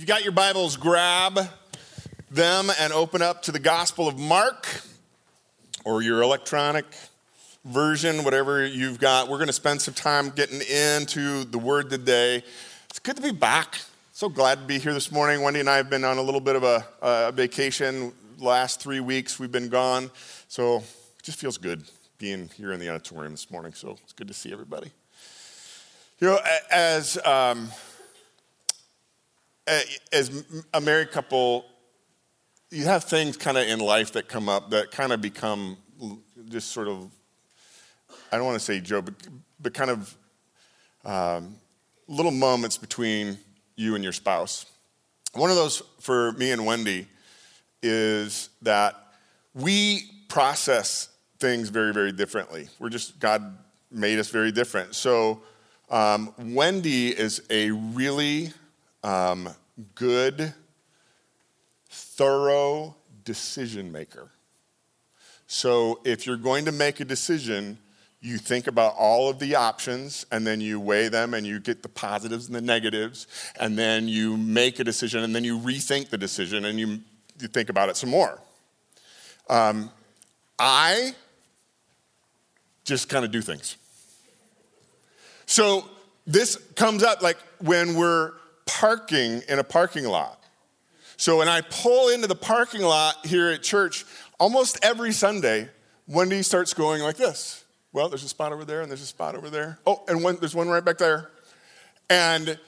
you got your Bibles, grab them and open up to the Gospel of Mark or your electronic version, whatever you've got. We're going to spend some time getting into the Word today. It's good to be back. So glad to be here this morning. Wendy and I have been on a little bit of a, a vacation. Last three weeks we've been gone, so it just feels good being here in the auditorium this morning. So it's good to see everybody. You know, as um, as a married couple, you have things kind of in life that come up that kind of become just sort of, I don't want to say joke, but, but kind of um, little moments between you and your spouse. One of those for me and Wendy is that we process things very, very differently. We're just, God made us very different. So, um, Wendy is a really um, good, thorough decision maker. So if you're going to make a decision, you think about all of the options and then you weigh them and you get the positives and the negatives and then you make a decision and then you rethink the decision and you, you think about it some more. Um, I just kind of do things. So this comes up like when we're parking in a parking lot. So when I pull into the parking lot here at church, almost every Sunday, Wendy starts going like this. Well, there's a spot over there, and there's a spot over there. Oh, and one, there's one right back there. And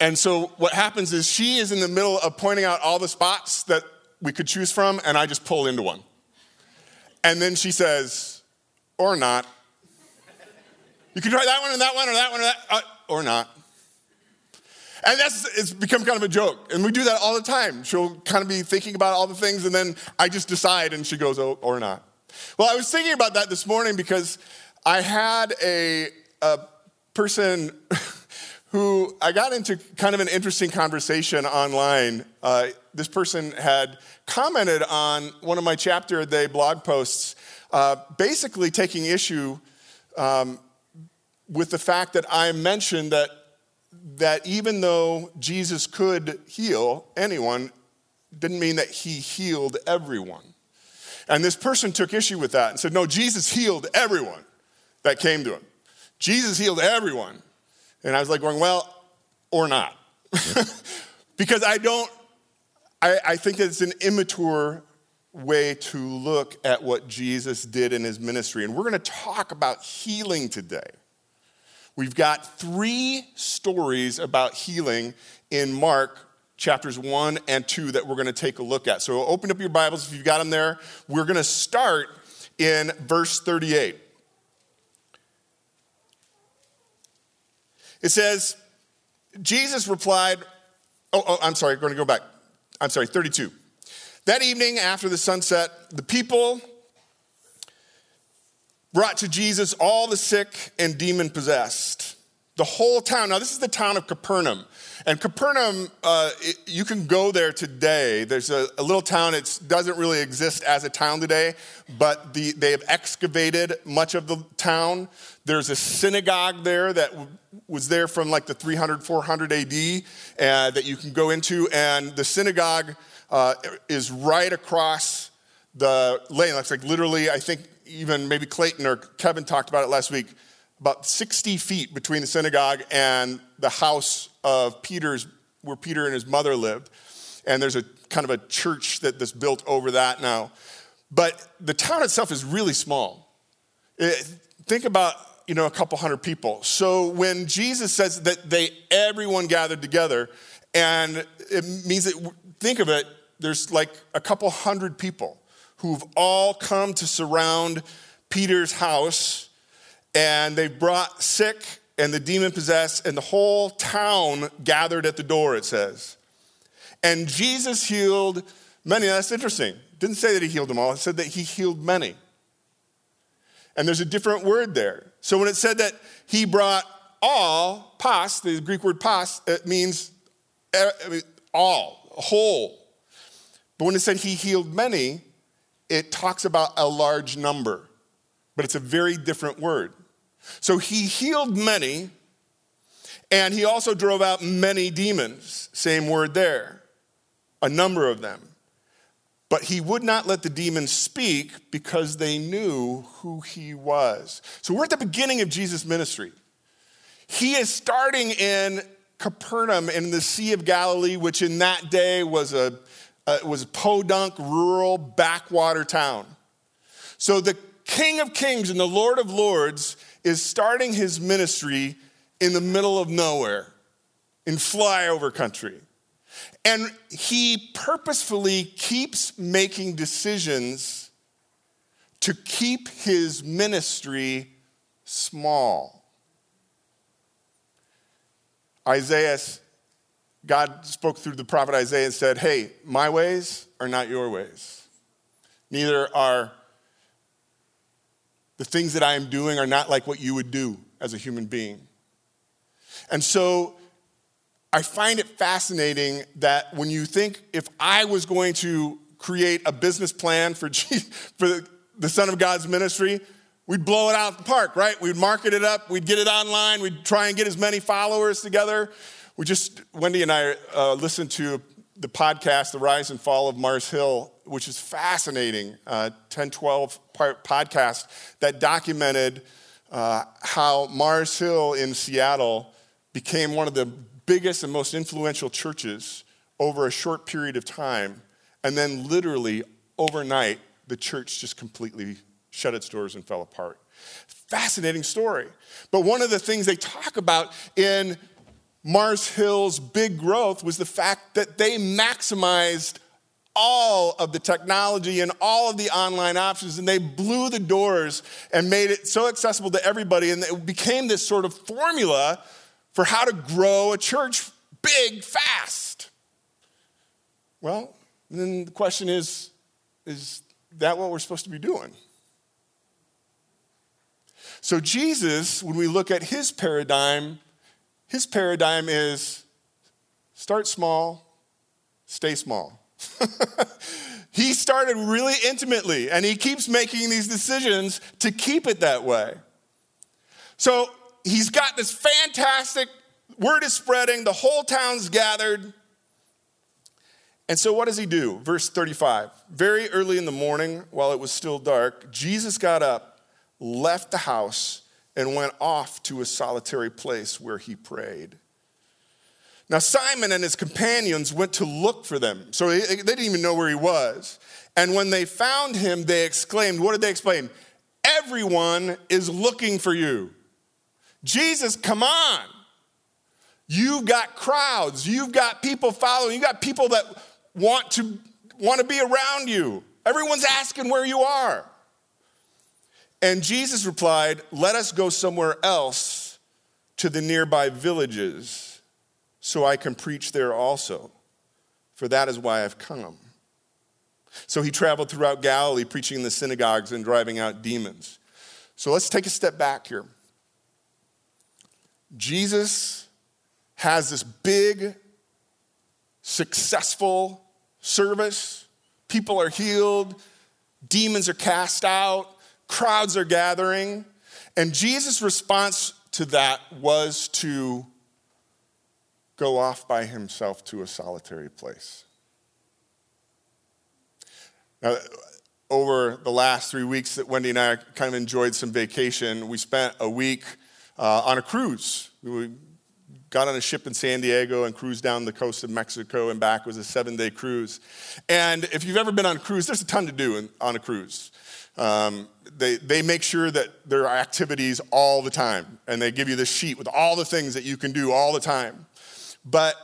and so what happens is she is in the middle of pointing out all the spots that we could choose from, and I just pull into one. And then she says, or not. You can try that one and that one or that one or that, uh, or not. And that's it's become kind of a joke. And we do that all the time. She'll kind of be thinking about all the things, and then I just decide, and she goes, oh, or not. Well, I was thinking about that this morning because I had a, a person who I got into kind of an interesting conversation online. Uh, this person had commented on one of my chapter a day blog posts, uh, basically taking issue um, with the fact that I mentioned that that even though Jesus could heal anyone, didn't mean that he healed everyone. And this person took issue with that and said, No, Jesus healed everyone that came to him. Jesus healed everyone. And I was like, going, Well, or not. because I don't, I, I think it's an immature way to look at what Jesus did in his ministry. And we're going to talk about healing today. We've got three stories about healing in Mark chapters 1 and 2 that we're going to take a look at. So open up your Bibles if you've got them there. We're going to start in verse 38. It says, Jesus replied, oh, oh, I'm sorry, I'm going to go back. I'm sorry, 32. That evening after the sunset, the people brought to Jesus all the sick and demon possessed. The whole town. Now, this is the town of Capernaum. And Capernaum, uh, it, you can go there today. There's a, a little town, it doesn't really exist as a town today, but the, they have excavated much of the town. There's a synagogue there that was there from like the 300, 400 AD uh, that you can go into. And the synagogue uh, is right across the lane. That's like literally, I think even maybe Clayton or Kevin talked about it last week, about 60 feet between the synagogue and the house of Peter's, where Peter and his mother lived. And there's a kind of a church that, that's built over that now. But the town itself is really small. It, think about you know a couple hundred people. So when Jesus says that they everyone gathered together, and it means that think of it, there's like a couple hundred people who've all come to surround Peter's house, and they've brought sick and the demon possessed, and the whole town gathered at the door, it says. And Jesus healed many. That's interesting. It didn't say that he healed them all, it said that he healed many. And there's a different word there. So when it said that he brought all, pas, the Greek word pas, it means eh, all, whole. But when it said he healed many, it talks about a large number, but it's a very different word. So he healed many, And he also drove out many demons, same word there, a number of them. But he would not let the demons speak because they knew who he was. So we're at the beginning of Jesus' ministry. He is starting in Capernaum in the Sea of Galilee, which in that day was a, uh, was podunk, rural, backwater town. So the King of Kings and the Lord of Lords is starting his ministry in the middle of nowhere, in flyover country. And he purposefully keeps making decisions to keep his ministry small. Isaiah, God spoke through the prophet Isaiah and said, Hey, my ways are not your ways. Neither are the things that I am doing are not like what you would do as a human being. And so I find it fascinating that when you think if I was going to create a business plan for, for the Son of God's ministry, we'd blow it out the park, right? We'd market it up, we'd get it online, we'd try and get as many followers together. We just, Wendy and I uh, listened to the podcast, The Rise and Fall of Mars Hill, which is fascinating, uh, 10, 12 part podcast that documented uh, how Mars Hill in Seattle became one of the biggest and most influential churches over a short period of time. And then, literally, overnight, the church just completely shut its doors and fell apart. Fascinating story. But one of the things they talk about in Mars Hill's big growth was the fact that they maximized all of the technology and all of the online options, and they blew the doors and made it so accessible to everybody. And it became this sort of formula for how to grow a church big fast. Well, then the question is is that what we're supposed to be doing? So, Jesus, when we look at his paradigm, his paradigm is start small, stay small. he started really intimately, and he keeps making these decisions to keep it that way. So, he's got this fantastic word is spreading, the whole town's gathered. And so, what does he do? Verse 35 Very early in the morning, while it was still dark, Jesus got up, left the house, and went off to a solitary place where he prayed. Now, Simon and his companions went to look for them. So they didn't even know where he was. And when they found him, they exclaimed, What did they exclaim? Everyone is looking for you. Jesus, come on. You've got crowds, you've got people following, you've got people that want to want to be around you. Everyone's asking where you are. And Jesus replied, Let us go somewhere else to the nearby villages so I can preach there also, for that is why I've come. So he traveled throughout Galilee, preaching in the synagogues and driving out demons. So let's take a step back here. Jesus has this big, successful service. People are healed, demons are cast out, crowds are gathering. And Jesus' response to that was to go off by himself to a solitary place. Now, over the last three weeks that Wendy and I kind of enjoyed some vacation, we spent a week uh, on a cruise. We got on a ship in San Diego and cruised down the coast of Mexico and back. It was a seven day cruise. And if you've ever been on a cruise, there's a ton to do in, on a cruise. Um, they, they make sure that there are activities all the time, and they give you this sheet with all the things that you can do all the time. But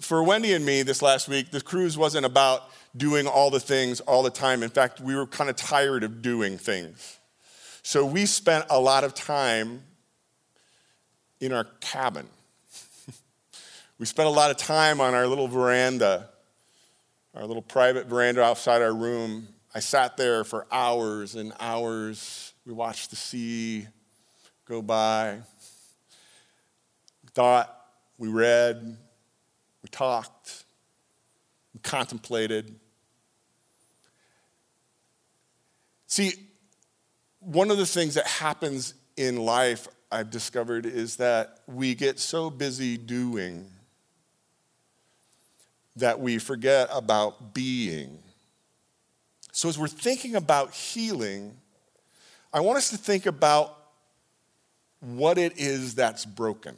for Wendy and me this last week, the cruise wasn't about doing all the things all the time. In fact, we were kind of tired of doing things. So we spent a lot of time in our cabin. We spent a lot of time on our little veranda, our little private veranda outside our room, I sat there for hours and hours. We watched the sea go by. We thought, we read, we talked, we contemplated. See, one of the things that happens in life I've discovered is that we get so busy doing that we forget about being. So, as we're thinking about healing, I want us to think about what it is that's broken.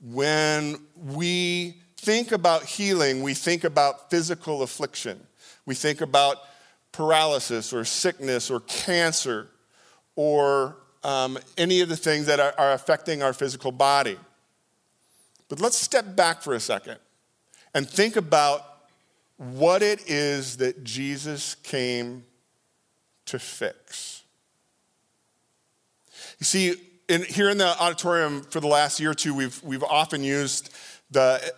When we think about healing, we think about physical affliction. We think about paralysis or sickness or cancer or um, any of the things that are, are affecting our physical body. But let's step back for a second and think about what it is that Jesus came to fix. You see, in, here in the auditorium for the last year or two, we've, we've often used the,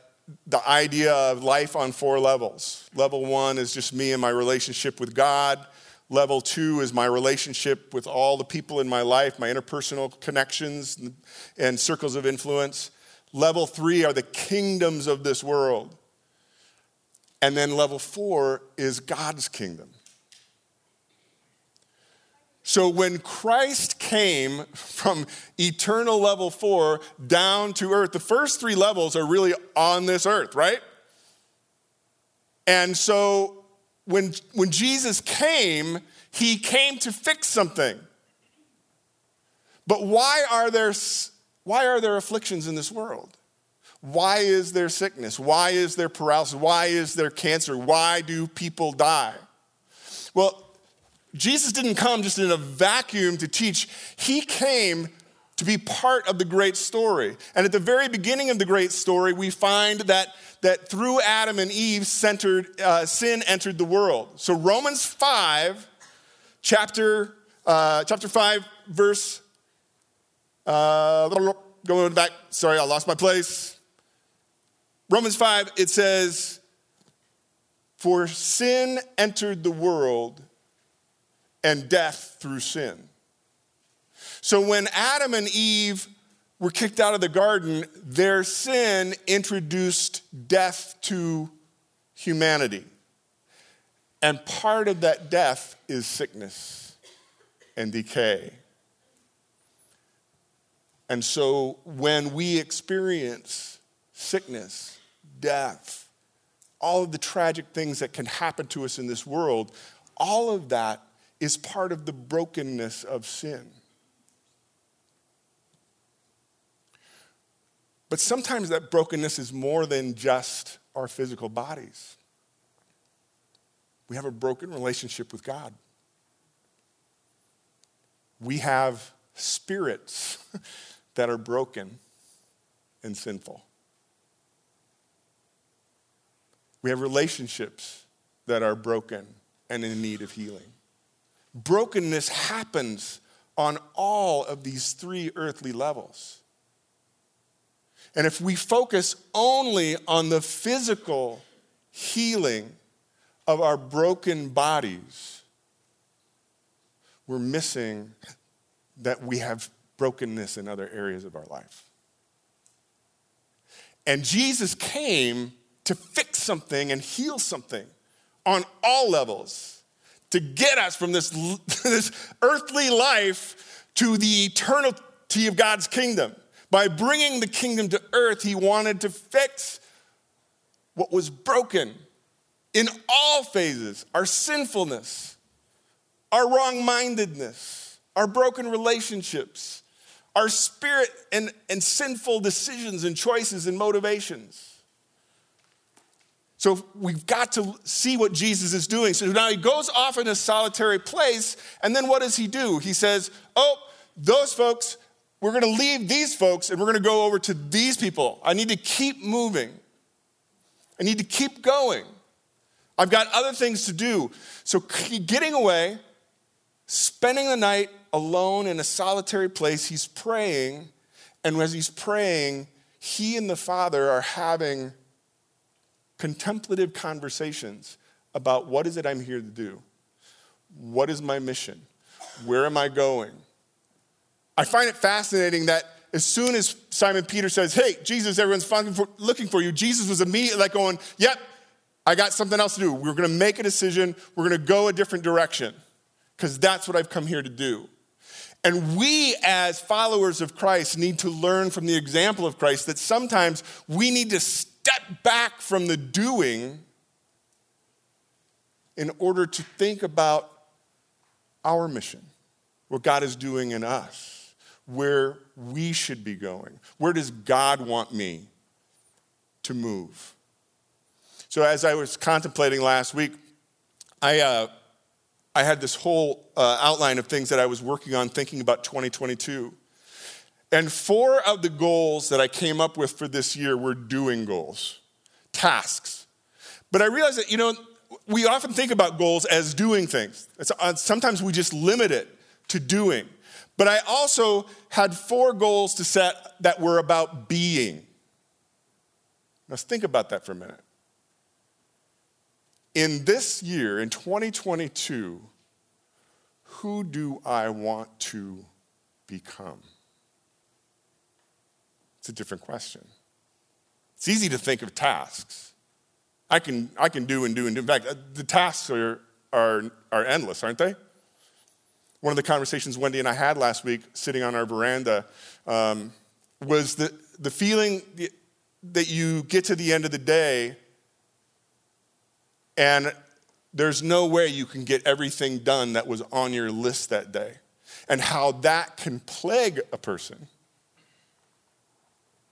the idea of life on four levels. Level one is just me and my relationship with God. Level two is my relationship with all the people in my life, my interpersonal connections and circles of influence. Level three are the kingdoms of this world. And then level four is God's kingdom. So when Christ came from eternal level four down to earth, the first three levels are really on this earth, right? And so when, when Jesus came, he came to fix something. But why are there, why are there afflictions in this world? Why is there sickness? Why is there paralysis? Why is there cancer? Why do people die? Well, Jesus didn't come just in a vacuum to teach, He came to be part of the great story. And at the very beginning of the great story, we find that, that through Adam and Eve, centered, uh, sin entered the world. So, Romans 5, chapter, uh, chapter 5, verse, uh, going back, sorry, I lost my place. Romans 5, it says, For sin entered the world and death through sin. So when Adam and Eve were kicked out of the garden, their sin introduced death to humanity. And part of that death is sickness and decay. And so when we experience sickness, death, all of the tragic things that can happen to us in this world, all of that is part of the brokenness of sin. But sometimes that brokenness is more than just our physical bodies. We have a broken relationship with God. We have spirits that are broken and sinful. We have relationships that are broken and in need of healing. Brokenness happens on all of these three earthly levels. And if we focus only on the physical healing of our broken bodies, we're missing that we have brokenness in other areas of our life. And Jesus came to fix something and heal something on all levels to get us from this, this earthly life to the eternity of God's kingdom. By bringing the kingdom to earth, he wanted to fix what was broken in all phases our sinfulness, our wrong mindedness, our broken relationships, our spirit and, and sinful decisions and choices and motivations. So we've got to see what Jesus is doing. So now he goes off in a solitary place, and then what does he do? He says, Oh, those folks, we're going to leave these folks and we're going to go over to these people. I need to keep moving. I need to keep going. I've got other things to do. So getting away, spending the night alone in a solitary place, he's praying. And as he's praying, he and the Father are having contemplative conversations about what is it I'm here to do? What is my mission? Where am I going? I find it fascinating that as soon as Simon Peter says, Hey, Jesus, everyone's looking for you, Jesus was immediately like going, Yep, I got something else to do. We're going to make a decision. We're going to go a different direction because that's what I've come here to do. And we, as followers of Christ, need to learn from the example of Christ that sometimes we need to step back from the doing in order to think about our mission, what God is doing in us, where we should be going. Where does God want me to move? So, as I was contemplating last week, I, uh, I had this whole uh, outline of things that I was working on thinking about 2022. And four of the goals that I came up with for this year were doing goals, tasks. But I realized that, you know, we often think about goals as doing things. Uh, sometimes we just limit it to doing. But I also had four goals to set that were about being. Let's think about that for a minute. In this year, in 2022, who do I want to become? It's a different question. It's easy to think of tasks. I can, I can do and do and do. In fact, uh, the tasks are, are, are endless, aren't they? One of the conversations Wendy and I had last week, sitting on our veranda, um, was the, the feeling that you get to the end of the day and there's no way you can get everything done that was on your list that day, and how that can plague a person.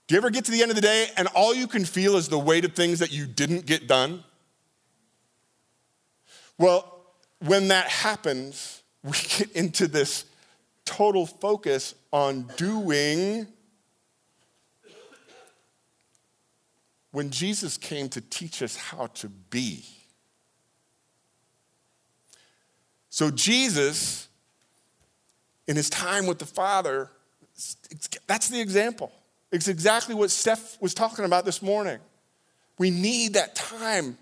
Do you ever get to the end of the day and all you can feel is the weight of things that you didn't get done? Well, when that happens, we get into this total focus on doing. When Jesus came to teach us how to be. So, Jesus, in his time with the Father, that's the example. It's exactly what Steph was talking about this morning. We need that time.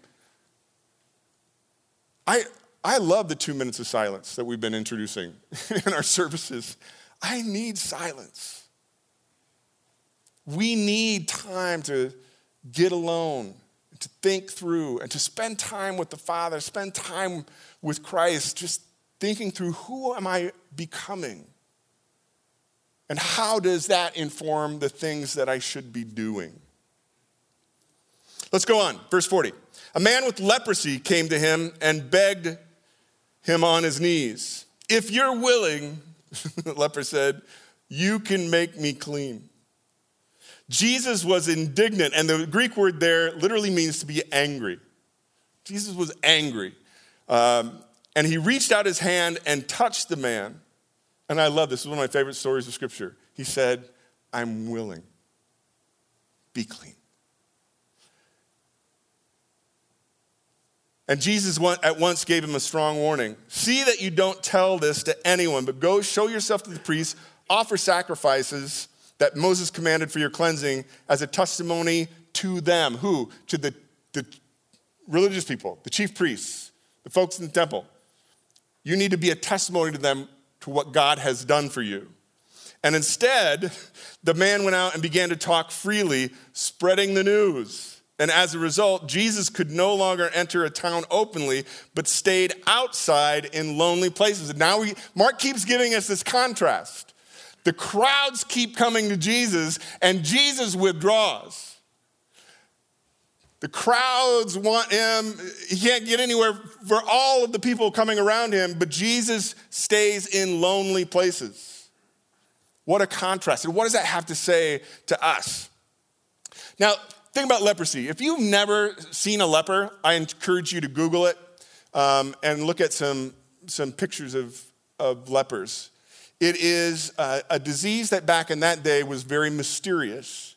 I, I love the two minutes of silence that we've been introducing in our services. I need silence. We need time to get alone, to think through, and to spend time with the Father, spend time with Christ, just thinking through who am I becoming? And how does that inform the things that I should be doing? Let's go on. Verse 40. A man with leprosy came to him and begged him on his knees. If you're willing, the leper said, you can make me clean. Jesus was indignant, and the Greek word there literally means to be angry. Jesus was angry. Um, and he reached out his hand and touched the man. And I love this. This is one of my favorite stories of Scripture. He said, I'm willing. Be clean. And Jesus at once gave him a strong warning See that you don't tell this to anyone, but go show yourself to the priest, offer sacrifices that Moses commanded for your cleansing as a testimony to them. Who? To the, the religious people, the chief priests, the folks in the temple. You need to be a testimony to them to what God has done for you. And instead, the man went out and began to talk freely, spreading the news. And as a result, Jesus could no longer enter a town openly, but stayed outside in lonely places. And now we, Mark keeps giving us this contrast. The crowds keep coming to Jesus, and Jesus withdraws. The crowds want him. He can't get anywhere for all of the people coming around him, but Jesus stays in lonely places. What a contrast. And what does that have to say to us? Now, think about leprosy. If you've never seen a leper, I encourage you to Google it um, and look at some, some pictures of, of lepers. It is a, a disease that back in that day was very mysterious,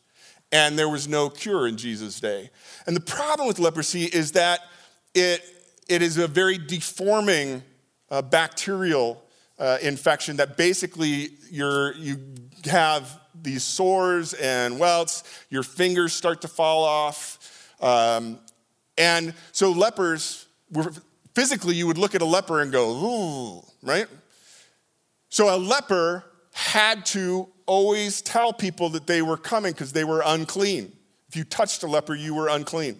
and there was no cure in Jesus' day. And the problem with leprosy is that it, it is a very deforming uh, bacterial uh, infection that basically you you have these sores and welts, your fingers start to fall off. Um, and so lepers, were, physically, you would look at a leper and go, ooh, right? So a leper had to always tell people that they were coming because they were unclean. If you touched a leper, you were unclean.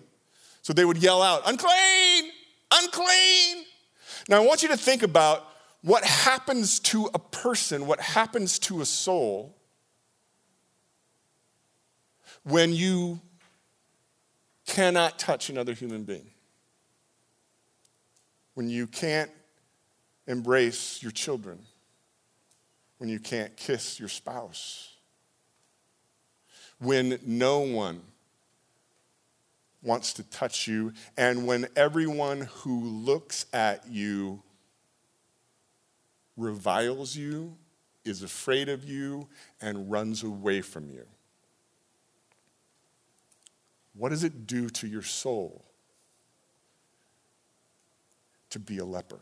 So they would yell out, unclean, unclean. Now I want you to think about what happens to a person, what happens to a soul when you cannot touch another human being, when you can't embrace your children, when you can't kiss your spouse, when no one wants to touch you, and when everyone who looks at you reviles you, is afraid of you, and runs away from you. What does it do to your soul to be a leper?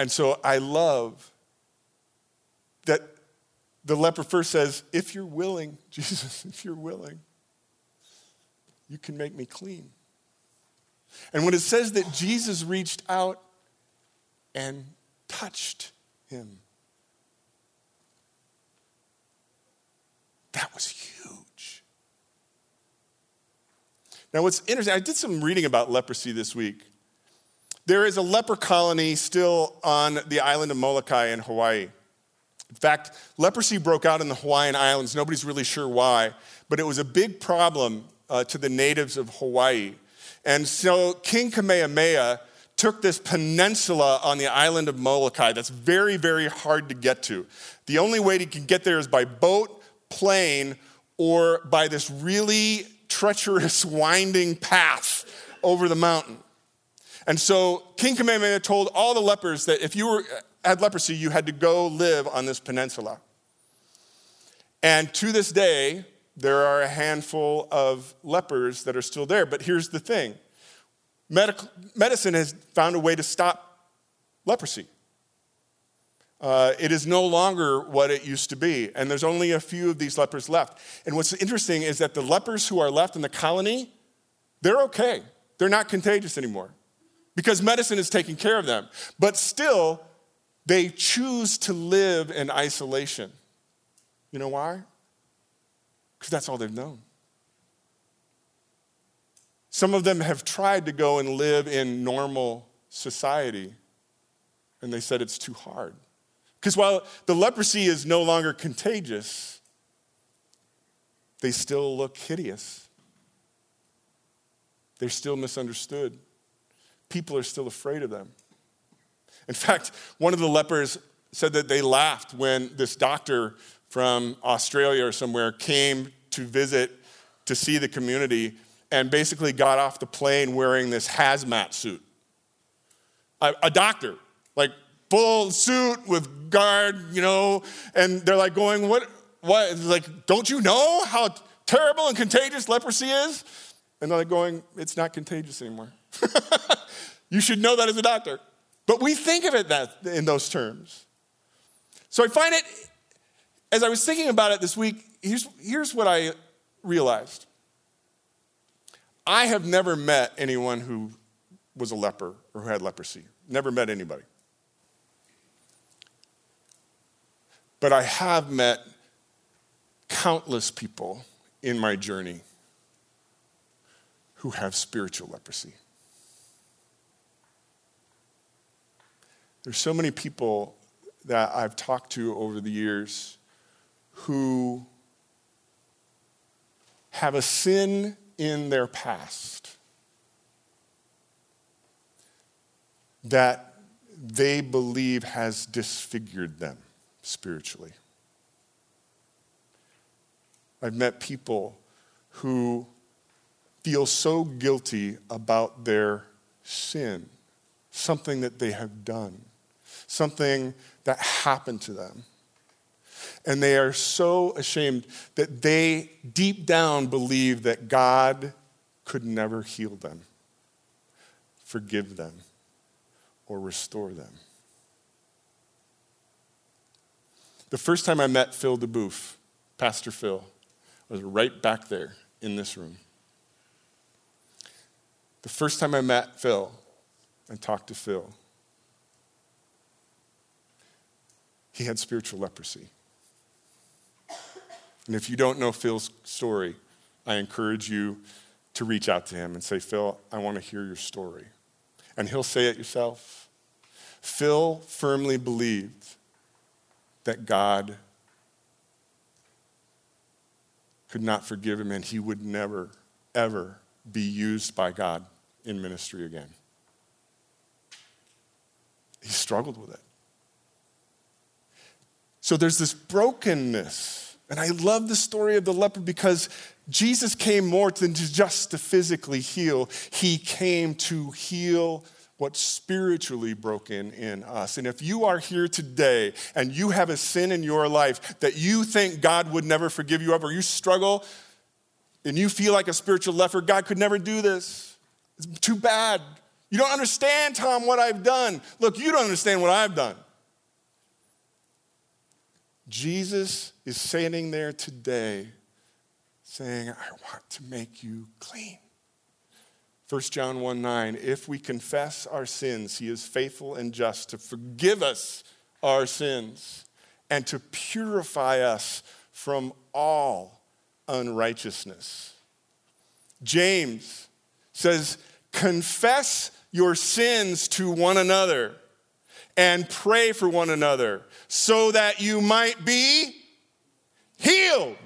And so I love that the leper first says, If you're willing, Jesus, if you're willing, you can make me clean. And when it says that Jesus reached out and touched him, that was huge. Now, what's interesting, I did some reading about leprosy this week. There is a leper colony still on the island of Molokai in Hawaii. In fact, leprosy broke out in the Hawaiian Islands. Nobody's really sure why, but it was a big problem uh, to the natives of Hawaii. And so King Kamehameha took this peninsula on the island of Molokai that's very, very hard to get to. The only way he can get there is by boat, plane, or by this really treacherous, winding path over the mountain. And so King Kamehameha told all the lepers that if you were, had leprosy, you had to go live on this peninsula. And to this day, there are a handful of lepers that are still there. But here's the thing Medical, medicine has found a way to stop leprosy. Uh, it is no longer what it used to be, and there's only a few of these lepers left. And what's interesting is that the lepers who are left in the colony, they're okay. They're not contagious anymore because medicine is taking care of them. But still, they choose to live in isolation. You know why? Because that's all they've known. Some of them have tried to go and live in normal society, and they said it's too hard. Because while the leprosy is no longer contagious, they still look hideous. They're still misunderstood. People are still afraid of them. In fact, one of the lepers said that they laughed when this doctor from Australia or somewhere came to visit to see the community and basically got off the plane wearing this hazmat suit. A, a doctor, like full suit with guard, you know, and they're like going, what, what, like, don't you know how terrible and contagious leprosy is? And they're like going, it's not contagious anymore. you should know that as a doctor. But we think of it that in those terms. So I find it, as I was thinking about it this week, here's, here's what I realized. I have never met anyone who was a leper or who had leprosy. Never met anybody. But I have met countless people in my journey who have spiritual leprosy. There's so many people that I've talked to over the years who have a sin in their past that they believe has disfigured them spiritually. I've met people who feel so guilty about their sin, something that they have done, something that happened to them and they are so ashamed that they deep down believe that God could never heal them, forgive them, or restore them. The first time I met Phil DeBouf, Pastor Phil, I was right back there in this room. The first time I met Phil and talked to Phil, he had spiritual leprosy. And if you don't know Phil's story, I encourage you to reach out to him and say, Phil, I want to hear your story. And he'll say it yourself. Phil firmly believed that God could not forgive him and he would never, ever be used by God in ministry again. He struggled with it. So there's this brokenness. And I love the story of the leper because Jesus came more than just to physically heal, he came to heal what's spiritually broken in us. And if you are here today and you have a sin in your life that you think God would never forgive you of, or you struggle and you feel like a spiritual leper, God could never do this. It's too bad. You don't understand, Tom, what I've done. Look, you don't understand what I've done. Jesus is standing there today saying, I want to make you clean. 1 John 1 9, if we confess our sins, he is faithful and just to forgive us our sins and to purify us from all unrighteousness. James says, confess your sins to one another and pray for one another so that you might be healed.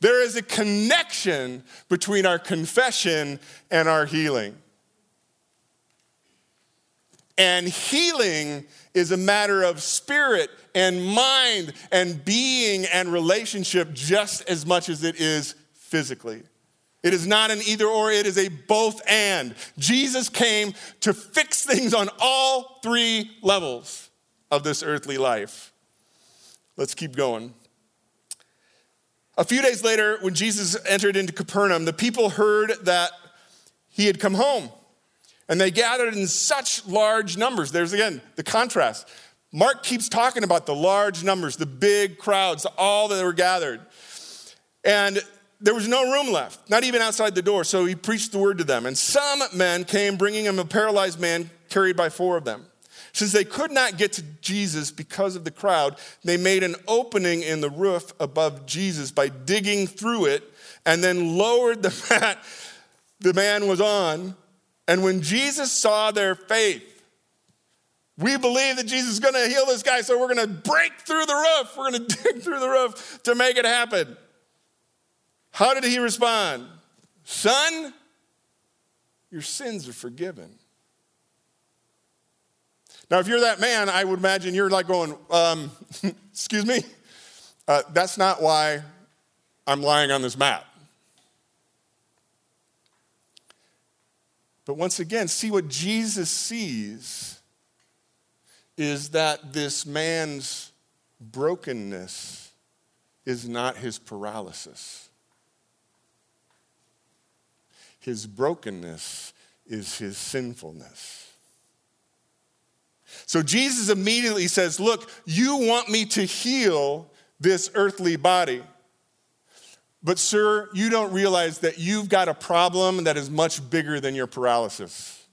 There is a connection between our confession and our healing. And healing is a matter of spirit and mind and being and relationship just as much as it is physically. It is not an either or, it is a both and. Jesus came to fix things on all three levels of this earthly life. Let's keep going. A few days later, when Jesus entered into Capernaum, the people heard that he had come home. And they gathered in such large numbers. There's again the contrast. Mark keeps talking about the large numbers, the big crowds, all that were gathered. And there was no room left, not even outside the door. So he preached the word to them. And some men came bringing him a paralyzed man carried by four of them. Since they could not get to Jesus because of the crowd, they made an opening in the roof above Jesus by digging through it and then lowered the mat the man was on. And when Jesus saw their faith, we believe that Jesus is going to heal this guy, so we're going to break through the roof. We're going to dig through the roof to make it happen. How did he respond? Son, your sins are forgiven. Now, if you're that man, I would imagine you're like going, um, excuse me? Uh, that's not why I'm lying on this mat. But once again, see what Jesus sees is that this man's brokenness is not his paralysis. His brokenness is his sinfulness. So Jesus immediately says, Look, you want me to heal this earthly body. But, sir, you don't realize that you've got a problem that is much bigger than your paralysis.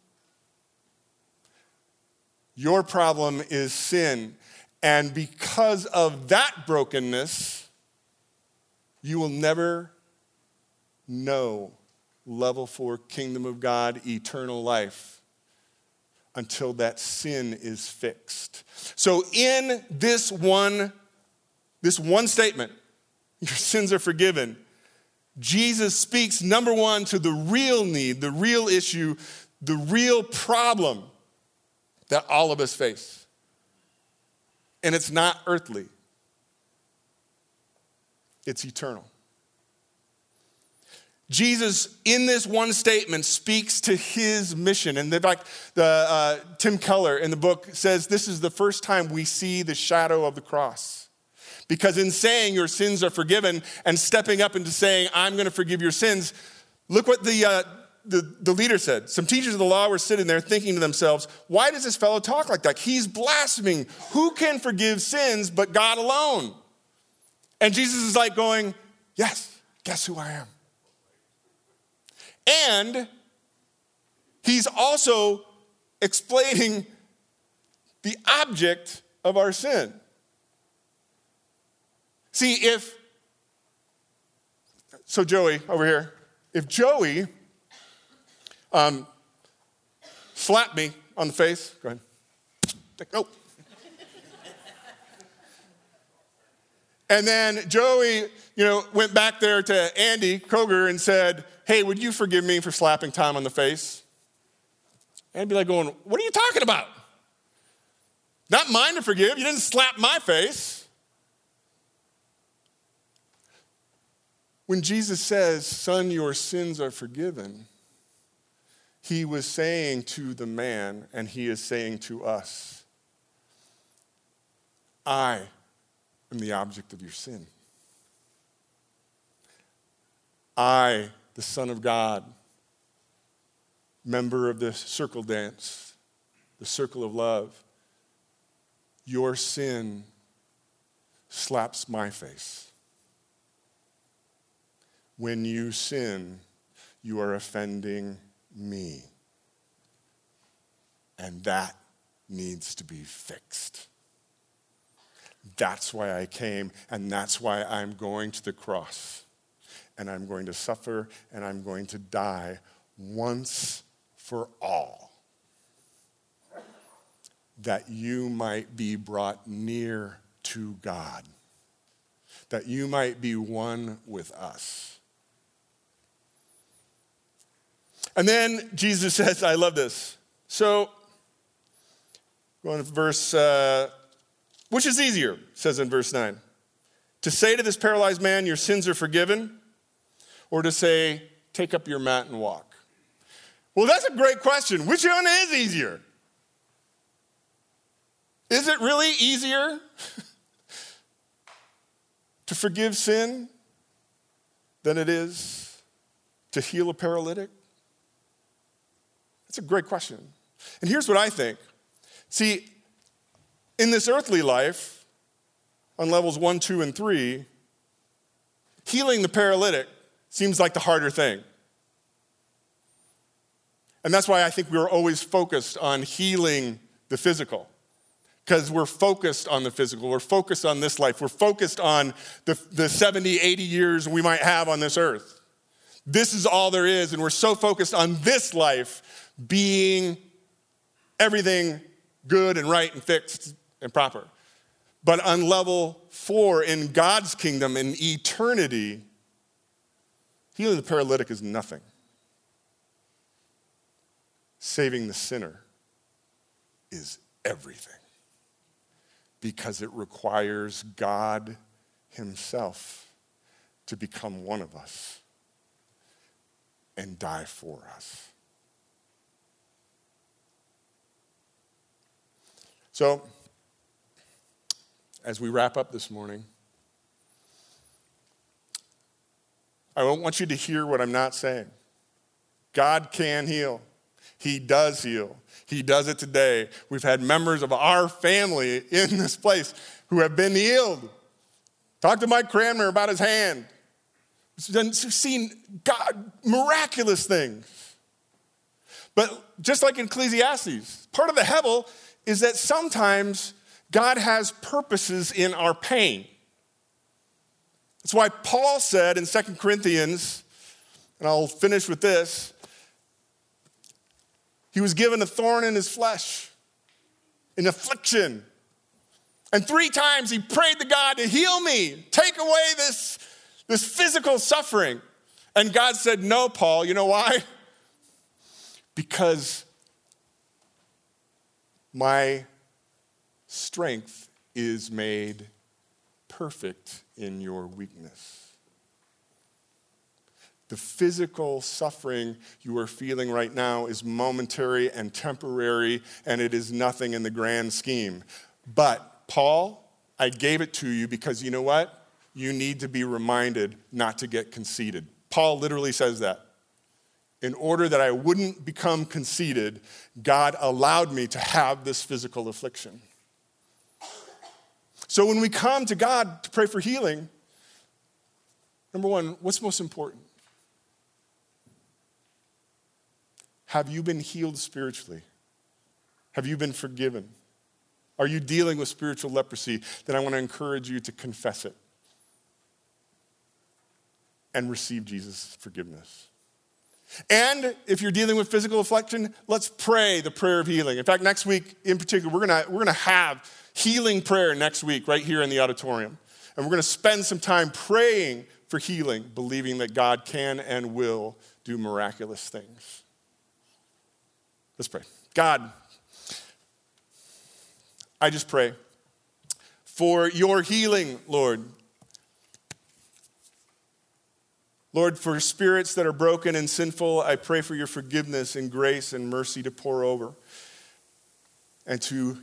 Your problem is sin. And because of that brokenness, you will never know level four kingdom of God, eternal life until that sin is fixed. So in this one this one statement, your sins are forgiven. Jesus speaks number 1 to the real need, the real issue, the real problem that all of us face. And it's not earthly. It's eternal. Jesus, in this one statement, speaks to his mission. And in fact, the, uh, Tim Keller in the book says this is the first time we see the shadow of the cross. Because in saying your sins are forgiven and stepping up into saying, I'm going to forgive your sins, look what the, uh, the, the leader said. Some teachers of the law were sitting there thinking to themselves, why does this fellow talk like that? He's blaspheming. Who can forgive sins but God alone? And Jesus is like going, Yes, guess who I am? And he's also explaining the object of our sin. See, if, so Joey over here, if Joey um, slapped me on the face, go ahead. nope. and then Joey, you know, went back there to Andy Kroger and said, hey, would you forgive me for slapping Tom on the face? And be like going, what are you talking about? Not mine to forgive. You didn't slap my face. When Jesus says, Son, your sins are forgiven, he was saying to the man, and he is saying to us, I am the object of your sin. I, the Son of God, member of the circle dance, the circle of love, your sin slaps my face. When you sin, you are offending me. And that needs to be fixed. That's why I came, and that's why I'm going to the cross. And I'm going to suffer, and I'm going to die once for all. That you might be brought near to God, that you might be one with us. And then Jesus says, I love this. So, going to verse, uh, which is easier, says in verse 9. To say to this paralyzed man, Your sins are forgiven, or to say, Take up your mat and walk? Well, that's a great question. Which one is easier? Is it really easier to forgive sin than it is to heal a paralytic? That's a great question. And here's what I think. See, in this earthly life, on levels one, two, and three, healing the paralytic seems like the harder thing. And that's why I think we're always focused on healing the physical. Because we're focused on the physical. We're focused on this life. We're focused on the, the 70, 80 years we might have on this earth. This is all there is. And we're so focused on this life being everything good and right and fixed and proper. But on level four, in God's kingdom, in eternity, healing the paralytic is nothing. Saving the sinner is everything because it requires God Himself to become one of us and die for us. So, as we wrap up this morning, I don't want you to hear what I'm not saying. God can heal. He does heal. He does it today. We've had members of our family in this place who have been healed. Talk to Mike Cranmer about his hand. We've seen God, miraculous things. But just like in Ecclesiastes, part of the Hevel is that sometimes God has purposes in our pain. That's why Paul said in 2 Corinthians, and I'll finish with this he was given a thorn in his flesh, an affliction. And three times he prayed to God to heal me, take away this, this physical suffering. And God said, No, Paul. You know why? Because my strength is made perfect in your weakness. The physical suffering you are feeling right now is momentary and temporary, and it is nothing in the grand scheme. But, Paul, I gave it to you because you know what? You need to be reminded not to get conceited. Paul literally says that in order that I wouldn't become conceited, God allowed me to have this physical affliction. So when we come to God to pray for healing, number one, what's most important? Have you been healed spiritually? Have you been forgiven? Are you dealing with spiritual leprosy? Then I want to encourage you to confess it and receive Jesus' forgiveness. And if you're dealing with physical affliction, let's pray the prayer of healing. In fact, next week in particular, we're gonna, we're gonna have healing prayer next week right here in the auditorium. And we're gonna spend some time praying for healing, believing that God can and will do miraculous things. Let's pray. God, I just pray for your healing, Lord. Lord, for spirits that are broken and sinful, I pray for your forgiveness and grace and mercy to pour over and to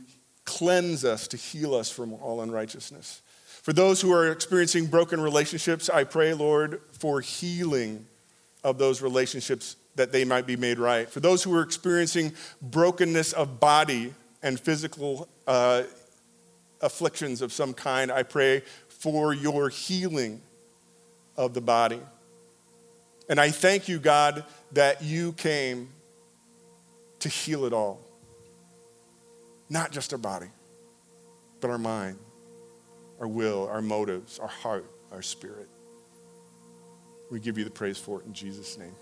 cleanse us, to heal us from all unrighteousness. For those who are experiencing broken relationships, I pray, Lord, for healing of those relationships that they might be made right. For those who are experiencing brokenness of body and physical uh, afflictions of some kind, I pray for your healing of the body. And I thank you, God, that you came to heal it all. Not just our body, but our mind, our will, our motives, our heart, our spirit. We give you the praise for it in Jesus' name.